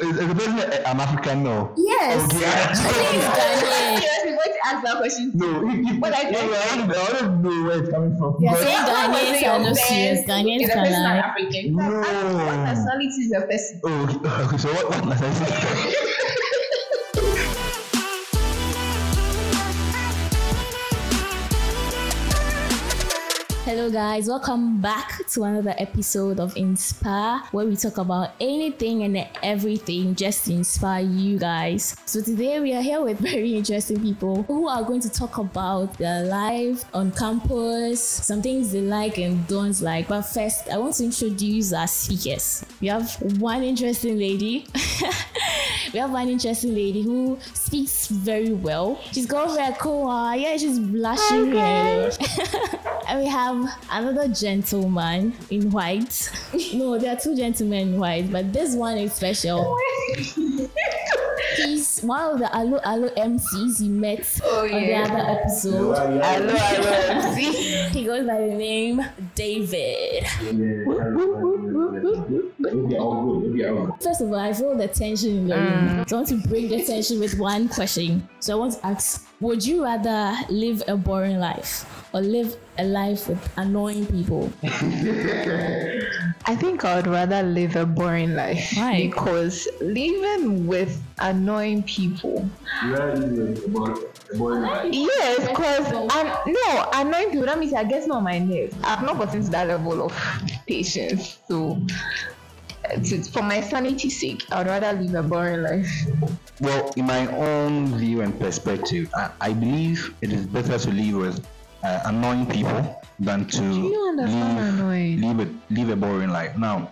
is, the person an African? No. Yes. Okay. She's Ghanaian. Seriously, going to ask that question. No, But I don't- I, want to, I know where it's coming from. Yeah, Because- say Ghanaians are not serious. Ghanaians. African? No. What nationality is the person? Oh, okay. so what, what I say? Hello, guys. Welcome back to another episode of Inspire, where we talk about anything and everything just to inspire you guys. So, today we are here with very interesting people who are going to talk about their life on campus, some things they like and don't like. But first, I want to introduce our speakers. We have one interesting lady. we have one interesting lady who speaks very well. She's got red cool. uh, Yeah, she's blushing. and- and we have another gentleman in white. No, there are two gentlemen in white, but this one is special. He's one of the Alo Alo MCs you met Oh, on the other episode. Hello, hello. See? He goes by the name David. First of all, I feel the tension in the room. So I want to bring the tension with one question. So I want to ask Would you rather live a boring life or live a life with annoying people? I think I would rather live a boring life Why? because living with annoying people. Yes, because I'm no annoying people. That means I guess not my nerves. I've not gotten to that level of patience. So, to, for my sanity's sake, I would rather live a boring life. Well, in my own view and perspective, I, I believe it is better to live with uh, annoying people than to you understand live, live, a, live a boring life. Now,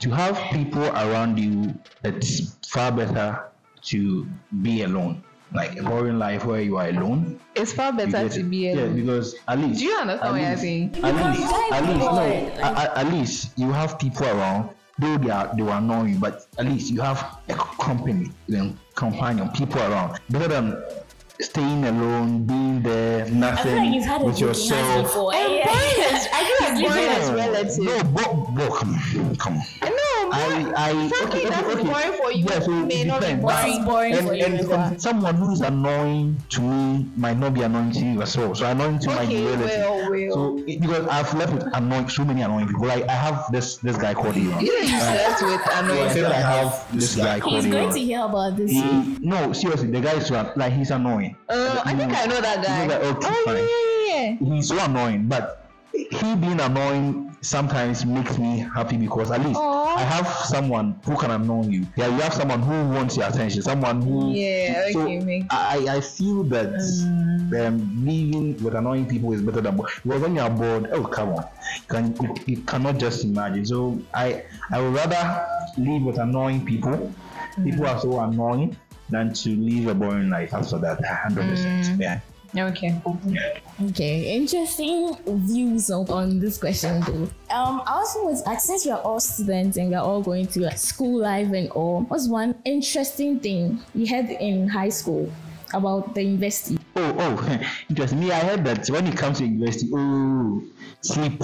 to have people around you, it's far better to be alone. Like a boring life where you are alone. It's far better to it. be Yeah, alone. because at least. Do you understand at what you're least- saying? At least, at least, no, at, at- at least you have people around. Though they are they will annoy you, but at least you have a company, then companion, people around. Better than staying alone, being there, nothing I feel nothing like he's had a with drink yourself. before. And Yeah. boring is, I feel like boring is relative. No, but, but come, on, come. on. No, I, I, Something okay, that okay, is okay. boring for you Yeah, so may not be boring. Boring and, for you? and, Rizwan? and someone who is annoying to me might not be annoying to you as well. So annoying to my Okay, relative. well, well. So it- because I've left with annoying so many annoying people. Like I have this this guy called Ivan. You know you slept with annoying said I have this guy called He's going to hear about this. He, no, seriously, the guy is like he's annoying. Uh, I think I know that guy. You know that? Okay, oh, fine. yeah, yeah, yeah. He's so annoying, but he being annoying sometimes makes me happy because at least Aw. I have someone who can annoy you. Yeah, you have someone who wants your attention, someone who. Yeah, So okay, make- I, I feel that mm. um, living with annoying people is better than because when you are bored, oh come on, you, can, you, you cannot just imagine. So I I would rather live with annoying people. People mm. are so annoying than to live a boring life after that. Hundred percent. Mm. Yeah. Okay. Okay, interesting views on, on this question though. Um, I also was asked since we are all students and we are all going to like, school life and all, what's one interesting thing you had in high school about the university? Oh, oh, interesting. Me, I heard that when it comes to university, oh, sleep.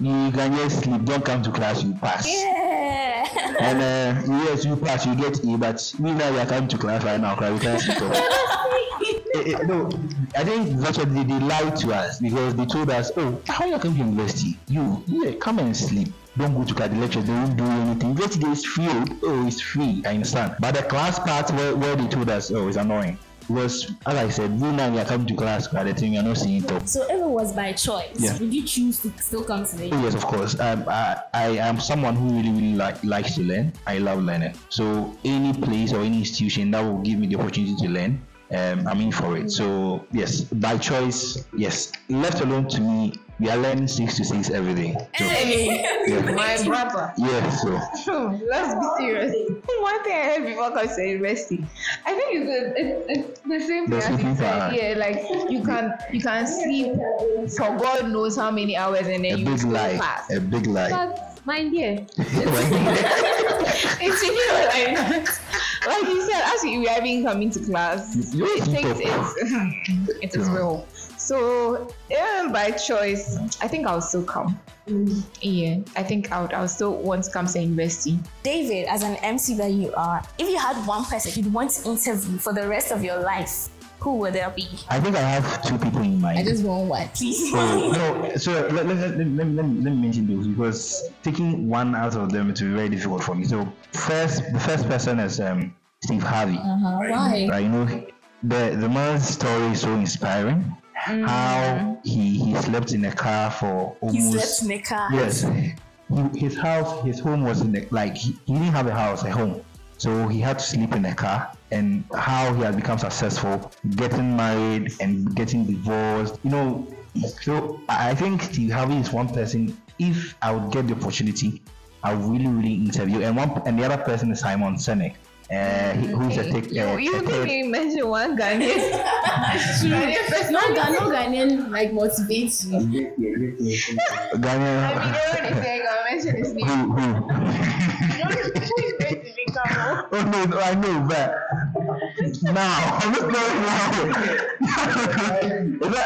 You can just sleep. Don't come to class. You pass. Yeah. And uh, yes, you pass. You get A. But we now we are coming to class right now. Cause we can't sleep. Eh, eh, no, I think that's what they, they lied to us because they told us, oh, how you come to university? You, yeah, come and sleep. Don't go to class. The lectures, they won't do anything. University is free. Oh, it's free. I understand. But the class part where, where they told us, oh, it's annoying. Because, as I said, we now we are coming to class, but the thing you're not seeing it. So if it was by choice, Yeah. would you choose to still come to the Oh, yes, of course. Um, I, I am someone who really, really like, likes to learn. I love learning. So any place or any institution that will give me the opportunity to learn, um, I'm in for it. So yes, by choice, yes. Left alone to me, we are learning six to six every day. So, yeah. My brother. yeah, so Let's be serious. One thing I heard before coming to university, I think it's the, it's, it's the same thing as said. Yeah, like you can you can sleep for God knows how many hours and then a you big still lie, pass. a big lie. But my dear, it's you know like that. Like you said, as we are being coming to class, You- you it takes up. it. it is real. So So even by choice, I think I'll still come. Yeah, I think I would. I'll still want to come to university. David, as an MC that you are, if you had one person you'd want to interview for the rest of your life, who would there be? I think I have two people in mind. I just want one, please. So, no, so let, let, let, let, let, me- let me mention those because taking one out of them it will be very difficult for me. So first, the first person is um, Steve Harvey. Uh-huh. Why? Right, you know, the the man's story is so inspiring. How he he slept in a car for almost. He slept in a car. yes. He, his house, his home was in the like he, he didn't have a house, a home, so he had to sleep in a car. And how he has become successful, getting married and getting divorced. You know, so I I think Steve Harvey is one person. If I would get the opportunity, I would really, really interview. And one and the other person is Simon Sinek, uh, he- who is a tech. You, uh, you a didn't even mention one Ghanaian. Ghanaian. No, Ghan- no Ghanaian like motivates you. Ghanaian. I mean, everyone is saying I'll mention his name. who, who? Who is going to become? Oh no, no, I know, but now I'm not now.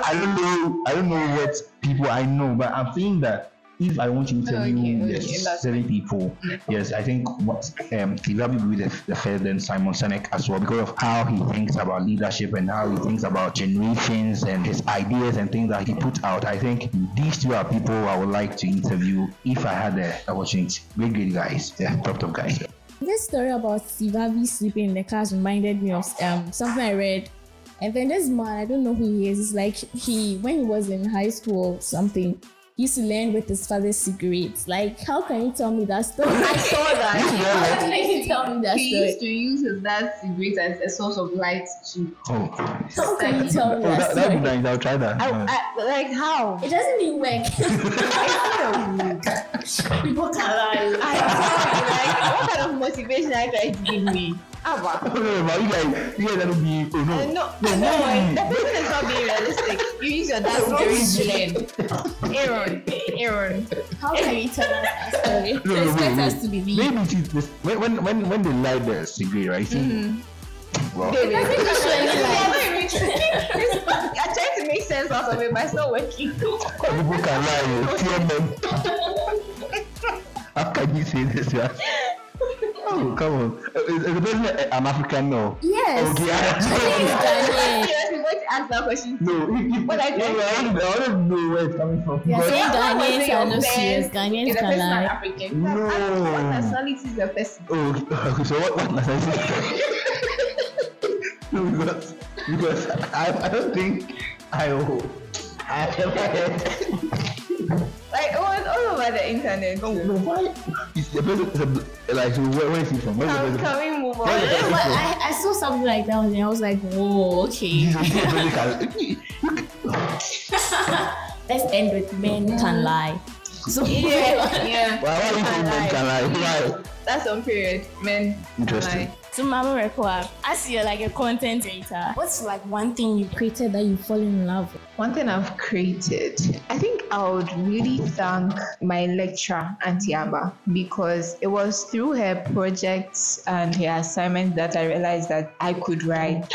I don't know. I don't know what people I know, but I'm saying that if I want to interview Okay, yes, okay, seven people, yes, I think what um will be the, the first, then Simon Sinek as well because of how he thinks about leadership and how he thinks about generations and his ideas and things that he put out. I think these two are people I would like to interview if I had the opportunity. Great, great guys, yeah, top, top guys. This story about Steve Harvey sleeping in the cars reminded me of um, something I read. And then this man, I don't know who he is. It's like he, when he was in high school or something, he used to learn with his father's cigarettes. Like, how can you tell me that story? I saw that. how can you tell me that He story? used to use his dad's cigarette as a source of light to. Oh, How can you tell me oh that that, that'd be nice. I'll try that. I, I, like how? It doesn't even work. People can lie. I like what kind of motivation are you trying to give me? Abba. Oh, no, no, you guys, you guys that'll be. Oh no. Uh, no, no, no, the person is not being realistic. You use your dad's cigarette to learn. Aaron, Aaron. How can you tell us that story? No, To no, wait, expect wait. us to believe. Maybe it is this, when, when when when they light the cigarette, right? See, well, David. doesn't usually You're like- not even trying- You're trying to make sense out of it, but it's not working. people can lie. Fear men. How can you say this? Yeah? Oh, come on. Is, is the person an African? No. Yes. Okay. It's Ghanaian. Seriously, what to ask that question? no. If, if, But I yeah, don't- I want to I want to know where it's coming from. You're Because- saying What Ghanaians are not serious. Ghanaians Is the can person an lie. African? No. What nationality is the person? Oh, okay. so what? What must I no, because because I, I don't think I will. I have ever heard. Over the internet. No, no, why? Is the person is a, like where, where is he from? Where is Can, the can we move on? Where is the But person from? I, I saw something like that and I was like, whoa, okay. Jesus, this person can- Let's end with men can lie. So Yeah, yeah. Why why you men can lie? Why? That's on period. Men. Interesting. Like, So Mama Rekwa, as you're like a content creator, what's like one thing you created that you fall in love with? One thing I've created, I think I would really thank my lecturer, Auntie Abba, because it was through her projects and her assignments that I realized that I could write.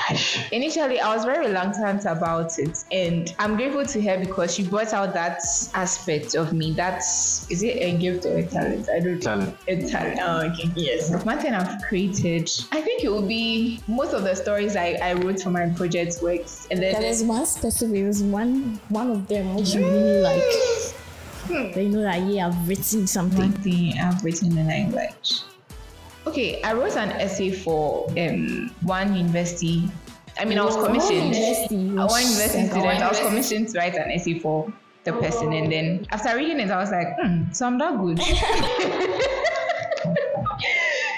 Initially, I was very reluctant about it, and I'm grateful to her because she brought out that aspect of me. That's is it a gift or a talent? I don't Talent. a talent. Oh, okay. Yes. One thing I've created, I think it will be most of the stories I, I wrote for my project works, and then There is one specific, there's one one of them which you really like. They know that yeah, I've written something. One thing I've written in language. Okay, I wrote an essay for um one university. I mean, I was commissioned. University. Uh, one university student. I was commissioned to write an essay for the person, and then after reading it, I was like, hmm, so I'm that good.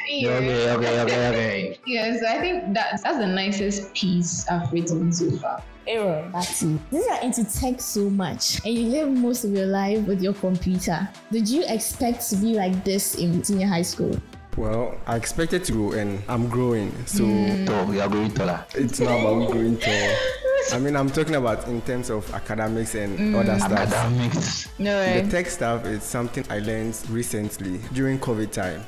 Yeah, okay, okay, okay, okay. Yeah, so I think that that's the nicest piece I've written so far. Error. That's it. Since you're into tech so much and you live most of your life with your computer, did you expect to be like this in senior high school? Well, I expected to grow and I'm growing. So hmm. oh, So you are going taller. it's not about growing tall. I mean, I'm talking about in terms of academics and hmm. other stuff. Academics. no The tech stuff is something I learned recently during COVID time.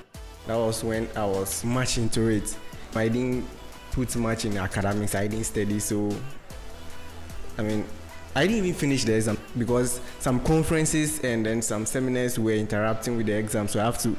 That was when I was much into it. I didn't put much in academics, I didn't study. So, I mean, I didn't even finish the exam because some conferences and then some seminars were interrupting with the exam, so I have to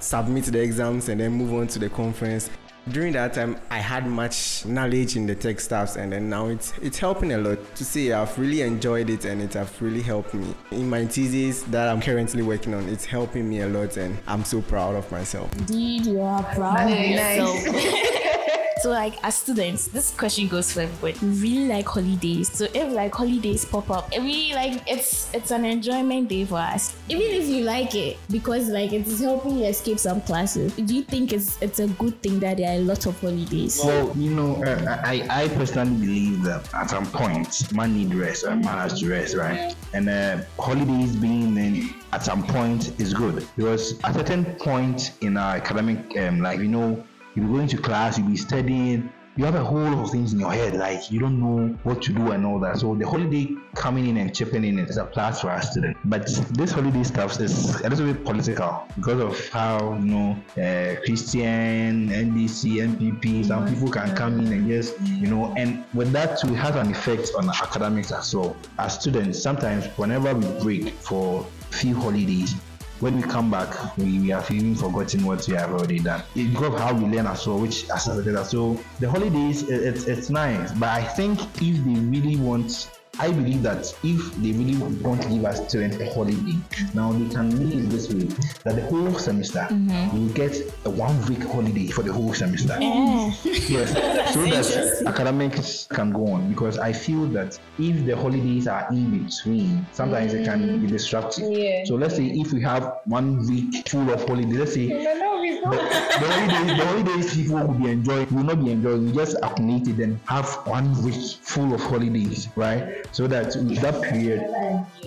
submit the exams and then move on to the conference. During that time, I had much knowledge in the tech stuffs, and then now it's it's helping a lot. To see, I've really enjoyed it, and it has really helped me in my thesis that I'm currently working on. It's helping me a lot, and I'm so proud of myself. Indeed, you are proud of Very yourself. so, like, as students, this question goes for everybody. We really like holidays. So, if like holidays pop up, it really like it's it's an enjoyment day for us. Even if you like it, because like it's helping you escape some classes. Do you think it's it's a good thing that there are a lot of holidays? Well, you know, uh, I, I personally believe that at some point, man need rest, and man has to rest, right? And uh, holidays being in at some point is good because at a certain point in our academic um, life, you know, you'll be going to class, you'll be studying, you have a whole lot of things in your head, like you don't know what to do and all that. So the holiday coming in and chipping in is a plus for our student. But this holiday stuff is a little bit political because of how you know uh, Christian, NDC, NPP, some people can come in and just you know, and with that too, it has an effect on academics as well. As students, sometimes whenever we break for few holidays, when we come back, we, we have even forgotten what we have already done. It's because how we learn as well, which as associated us. So the holidays, it, it's it's nice, but I think if they really want. I believe that if they really want to give our students a holiday, now they can make it this way that the whole semester will get a one week holiday for the whole semester. Yes, so that academics can go on because I feel that if the holidays are in between, sometimes it can be disruptive. Yeah. So let's say if we have one week full of holiday, let's say the, the holidays, the holidays people will be enjoying will not be enjoying. We just accumulate it and have one week full of holidays, right? So that that period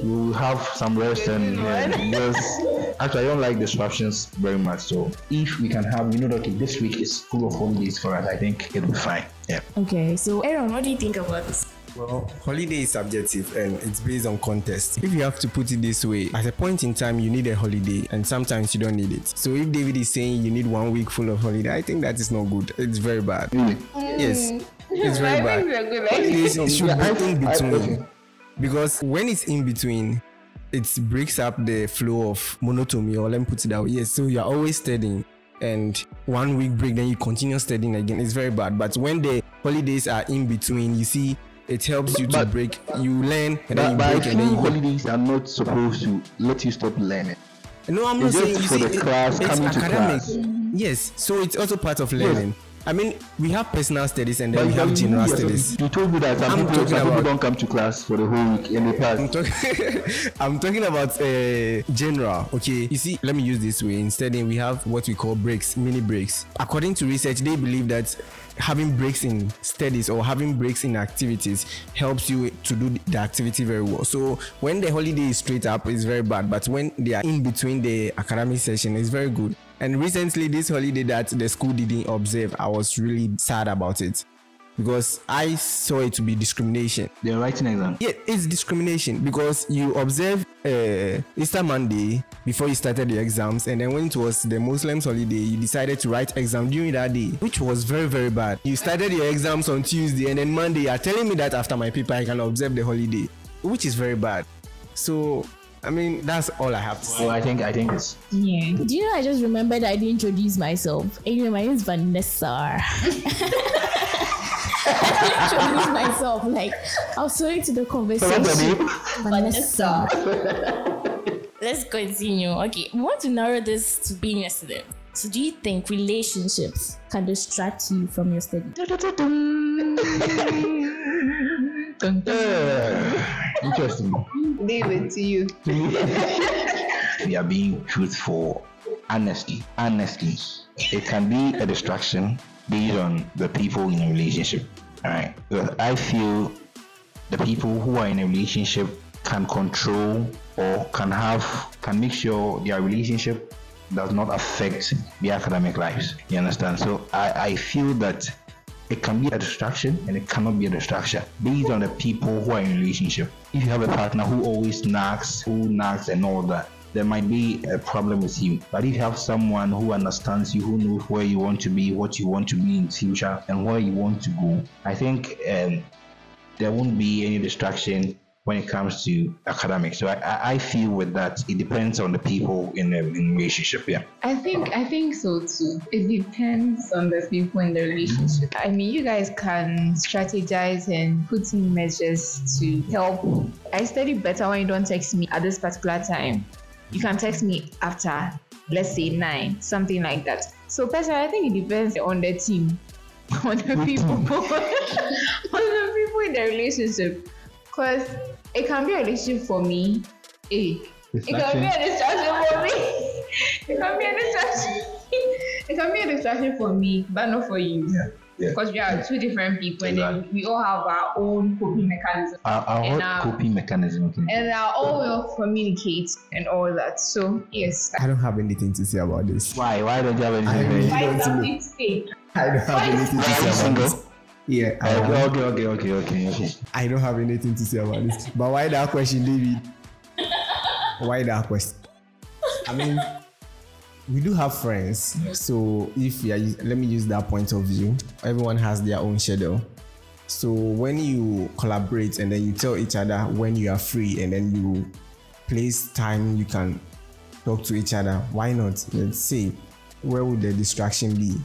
we will have some rest and just actually I don't like disruptions very much. So if we can have, you know, okay, this week is full of holidays for us, I think it'll be fine. Yeah. Okay, so Aaron, what do you think about this? Well, holiday is subjective and it's based on context. If you have to put it this way, at a point in time you need a holiday and sometimes you don't need it. So if David is saying you need one week full of holiday, I think that is not good. It's very bad. Really? Mm. Yes, it's very I bad. think we're good. Holidays it should Yeah, be in between because when it's in between, it breaks up the flow of monotony or let me put it that way. Yes, so you're always studying and one week break, then you continue studying again. It's very bad. But when the holidays are in between, you see, it helps you to But- break. You learn and then you but break and then feel you go. holidays are not supposed to let you stop learning. No, I'm not It's saying just you for see, the it- class, it's coming to academic. class. Yes, so it's also part of learning. I mean, we have personal studies and then we have general studies. You told me that some, I'm people, talking some people about- don't come to class for the whole week in the I'm past. talking, I'm talking about uh, general. Okay, you see, let me use this way. Instead, we have what we call breaks, mini breaks. According to research, they believe that having breaks in studies or having breaks in activities helps you to do the activity very well. So when the holiday is straight up, it's very bad. But when they are in between the academic session, it's very good. And recently, this holiday that the school didn't observe, I was really sad about it because I saw it to be discrimination. They're writing exam. Yeah, it's discrimination because you observe uh, Easter Monday before you started the exams, and then when it was the Muslims' holiday, you decided to write exam during that day, which was very very bad. You started your exams on Tuesday, and then Monday you are telling me that after my paper I can observe the holiday, which is very bad. So, I mean, that's all I have to say. So I think I think it's Yeah. Do you know I just remembered I didn't introduce myself. Anyway, my name is Vanessa. I didn't introduce myself. Like I was so into the conversation. what's? Vanessa. Let's continue. Okay, we want to narrow this to being a student. So, do you think relationships can distract you from your study? interesting. it to you. we are being truthful. Honestly, honestly, it can be a distraction based on the people in a relationship. All right, Because I feel the people who are in a relationship can control or can have can make sure their relationship does not affect their academic lives. You understand? So I, I feel that it can be a distraction and it cannot be a distraction based on the people who are in relationship. If you have a partner who always nags, who nags and all that, there might be a problem with you. But if you have someone who understands you, who knows where you want to be, what you want to be in future, and where you want to go, I think um, there won't be any distraction when it comes to academics. So I, I, feel with that it depends on the people in the in relationship. Yeah. I think I think so too. It depends on the people in the relationship. Mm-hmm. I mean, you guys can strategize and put in measures to help. I study better when you don't text me at this particular time. You can text me after, let's say nine, something like that. So personally, I think it depends on the team, on the people, on the people in the relationship. Cause it can be a relationship for me. Eh. It can be a distraction for me. It can be a distraction. It can be a distraction for me, but not for you. Yeah. Yeah. Because we are two different people, and then we all have our own coping mechanism, Our, our And, whole uh, coping mechanism. Okay. and our own way of communicate and all that. So yes, I don't have anything to say about this. Why? Why don't you have anything? I to really say? don't find know. something to say. I don't have anything to say about this. Yeah, I, Okay, okay, okay, okay, okay, okay. I don't have anything to say about this. But why that question, David? Why that question? I mean, we do have friends. So if you let me use that point of view. Everyone has their own schedule. So when you collaborate and then you tell each other when you are free and then you place time you can talk to each other, why not? Let's say, where would the distraction be?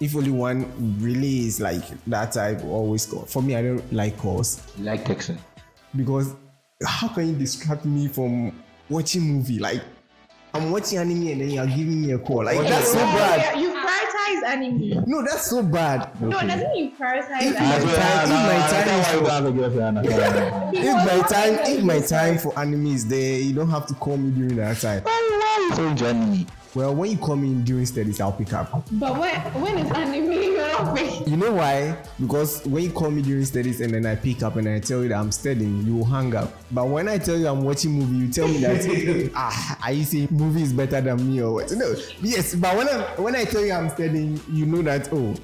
If only one really is like that type, always call. For me, I don't like calls You like texting? because how can you distract me from watching movie? Like I'm watching anime and then you're giving me a call. Like that's so bad. You prioritize anime. No, that's so bad. No, doesn't mean you prioritize If anime. my time, if my time time. if my time, if my time for anime is there, you don't have to call me during that time. So enjoying. Well, when you call me during studies, I'll pick up. But when when is anime? You're not free. You know why? Because when you call me during studies and then I pick up and I tell you that I'm studying, you will hang up. But when I tell you I'm watching movie, you tell me that ah, are you saying movie is better than me or what? No, yes. But when I when I tell you I'm studying, you know that oh,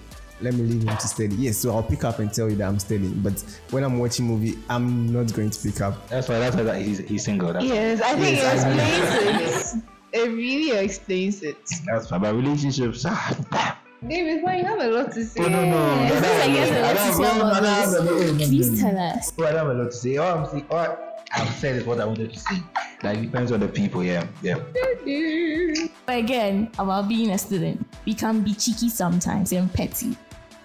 let me leave him to study. Yes, so I'll pick up and tell you that I'm studying. But when I'm watching movie, I'm not going to pick up. That's why. That's why that he's, he's single. That's, Yes, I think Yes, I it explains it. It really explains it. that's why. But relationships. Ah, David, why you have a lot to say? Oh, no, no. It feels like you have a lot to say about this. Please tell us. Oh, I don't have a lot to say. All I'm saying, all I've said is what I wanted to say. Like it depends on the people. Yeah, yeah. But again, about being a student, we can be cheeky sometimes and petty.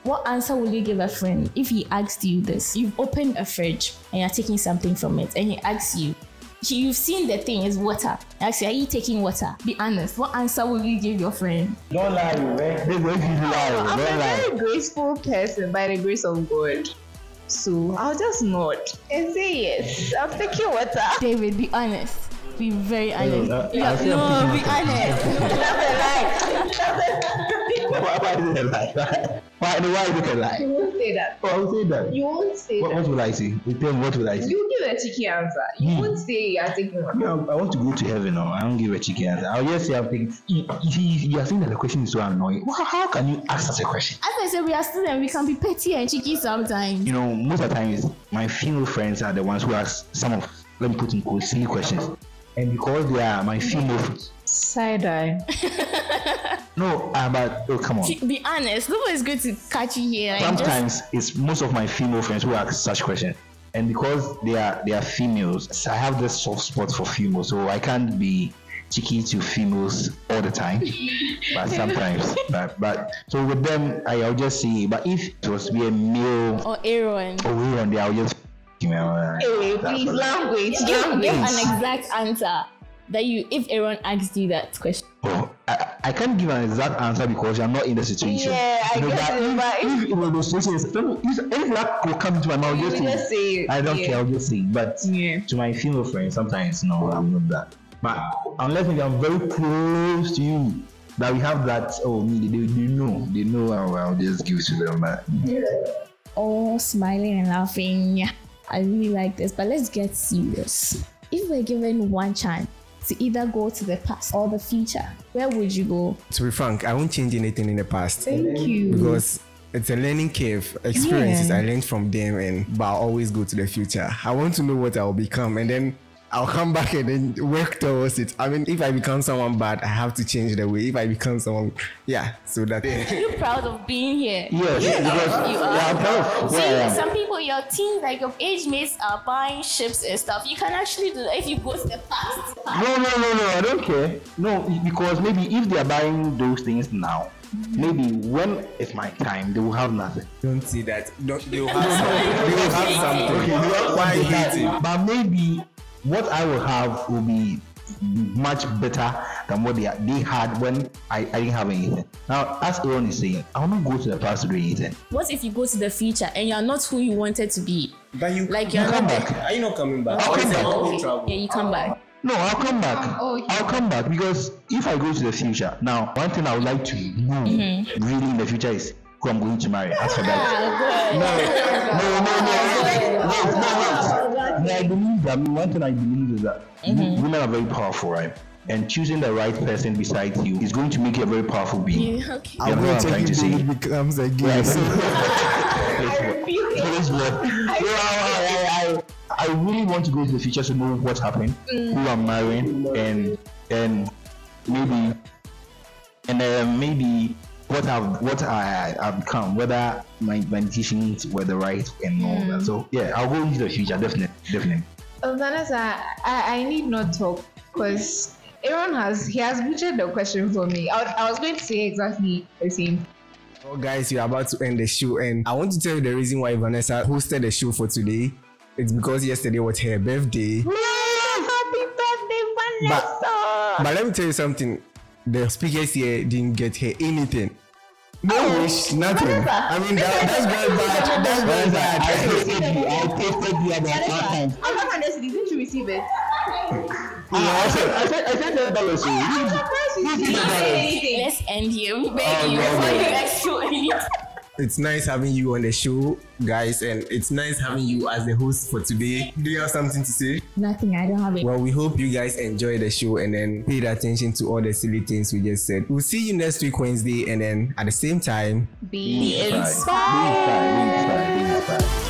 What answer will you give a friend if he asked you this? You've opened a fridge and you're taking something from it, and he asks you, You've seen the thing is water. He asks Are you taking water? Be honest. What answer will you give your friend? Don't lie, man. They going to lie. I'm Don't a lie. very graceful person by the grace of God. So I'll just nod and say yes. I'm taking water. David, be honest. Be very honest. You I'll have- say I'm no, be honest. That's a lie. Why, why is it a lie? Why, why is it a lie? You won't say that. Oh, I would say that. You won't say What, that. what would I say? You tell me what would I say? You give a cheeky answer. You Hmm. won't say you're taking water. Yeah, I want to go to heaven. No, I don't give a chicken answer. I'll just say I'm thinking. You, you, you are saying that the question is so annoying. How, how can you ask such a question? As I said, we are students. We can be petty and cheeky sometimes. You know, most of the times my female friends are the ones who ask some of let me put in quotes silly questions, and because they are my female friends. Side eye. No, uh, but oh come on. To be honest, nobody's going to catch you here. and just- Sometimes it's most of my female friends who ask such questions. And because they are they are females, so I have this soft spot for females, so I can't be cheeky to females all the time. but sometimes, but but so with them, I, I'll just say. But if it was to be a male or Aaron. or on there, I'll just. You know, uh, Hey, please, what- language, Give, give an exact answer that you, if Aaron asked you that question. Oh, I, I can't give an exact answer because I'm not in the situation. Yeah, I You know, get but it, but if, if it was those situations, if anything that could come to my mouth, just, just say it, I don't yeah. care, I'll just say. But Yeah. to my female friends, sometimes no, I'm not that. But unless maybe I'm very close to you, that we have that. Oh, me, they, they know, they know. I'll, I'll just give it to them. But Oh, smiling and laughing. Yeah, I really like this. But let's get serious. If we're given one chance to either go to the past or the future, where would you go? To be frank, I won't change anything in the past. Thank you. because it's a learning curve experiences I learned from them and but I always go to the future. I want to know what I'll become and then I'll come back and then work towards it. I mean, if I become someone bad, I have to change the way. If I become someone, yeah. So that Are you proud of being here? Yes, because You yeah, I'm are. proud of where I See, am. some people, your team, like your age mates, are buying ships and stuff. You can actually do that if you go to the past. No, no, no, no, I don't care. No, because maybe if they are buying those things now, maybe when it's my time, they will have nothing. don't see that. Don't, they will have something. They will have something. Okay, you know Why what they hating? But maybe what I will have will be much better than what they, they had when I, I didn't have anything. Now, as Aaron is saying, I will not go to the past to do anything. What if you go to the future and you are not who you wanted to be? But you like you're you not back. back. Are you not coming back? I'll come back. Okay. Yeah, you come back. No, I'll come back. Oh, yeah. I'll come back because if I go to the future now, one thing I would like to know mm-hmm. really in the future is who I'm going to marry. As for that, no, no, no, no, no, no, no. no, no, no I believe that. I mean, one thing I believe is that women are very powerful, right? And choosing the right person beside you is going to make you a very powerful being. Yeah, okay. I'm know going what to I'm take to it say? till it becomes a game. Right. So, Praise God. No, I, really want to go to the future to know what's happening, who I'm marrying, and and maybe and uh, maybe what I've what I I've become, whether my my decisions were the right and all that. Hmm. So yeah, I'll go into the future, definitely, definitely. Oh, Vanessa, I, I need not talk because Aaron has he has butchered the question for me. I, I was going to say exactly the same. oh, guys, we're about to end the show, and I want to tell you the reason why Vanessa hosted the show for today. It's because yesterday was her birthday. Happy birthday, Vanessa! But let me tell you something. The speakers here didn't get her anything. No oh, wish, nothing. I mean, that, that's very bad. That's very bad. I tasted you about five times. I'm not Vanessa. Didn't you receive it? I said I said I said ten dollars. so you- surprised you didn't say anything. Let's end here. We beg Oh, you no, before no. you guys show anything. It's nice having you on the show, guys, and it's nice having you as the host for today. Do you have something to say? Nothing. I don't have it. Well, we hope you guys enjoy the show and then paid attention to all the silly things we just said. We'll see you next week, Wednesday, and then at the same time, Be Be inspired. inspired.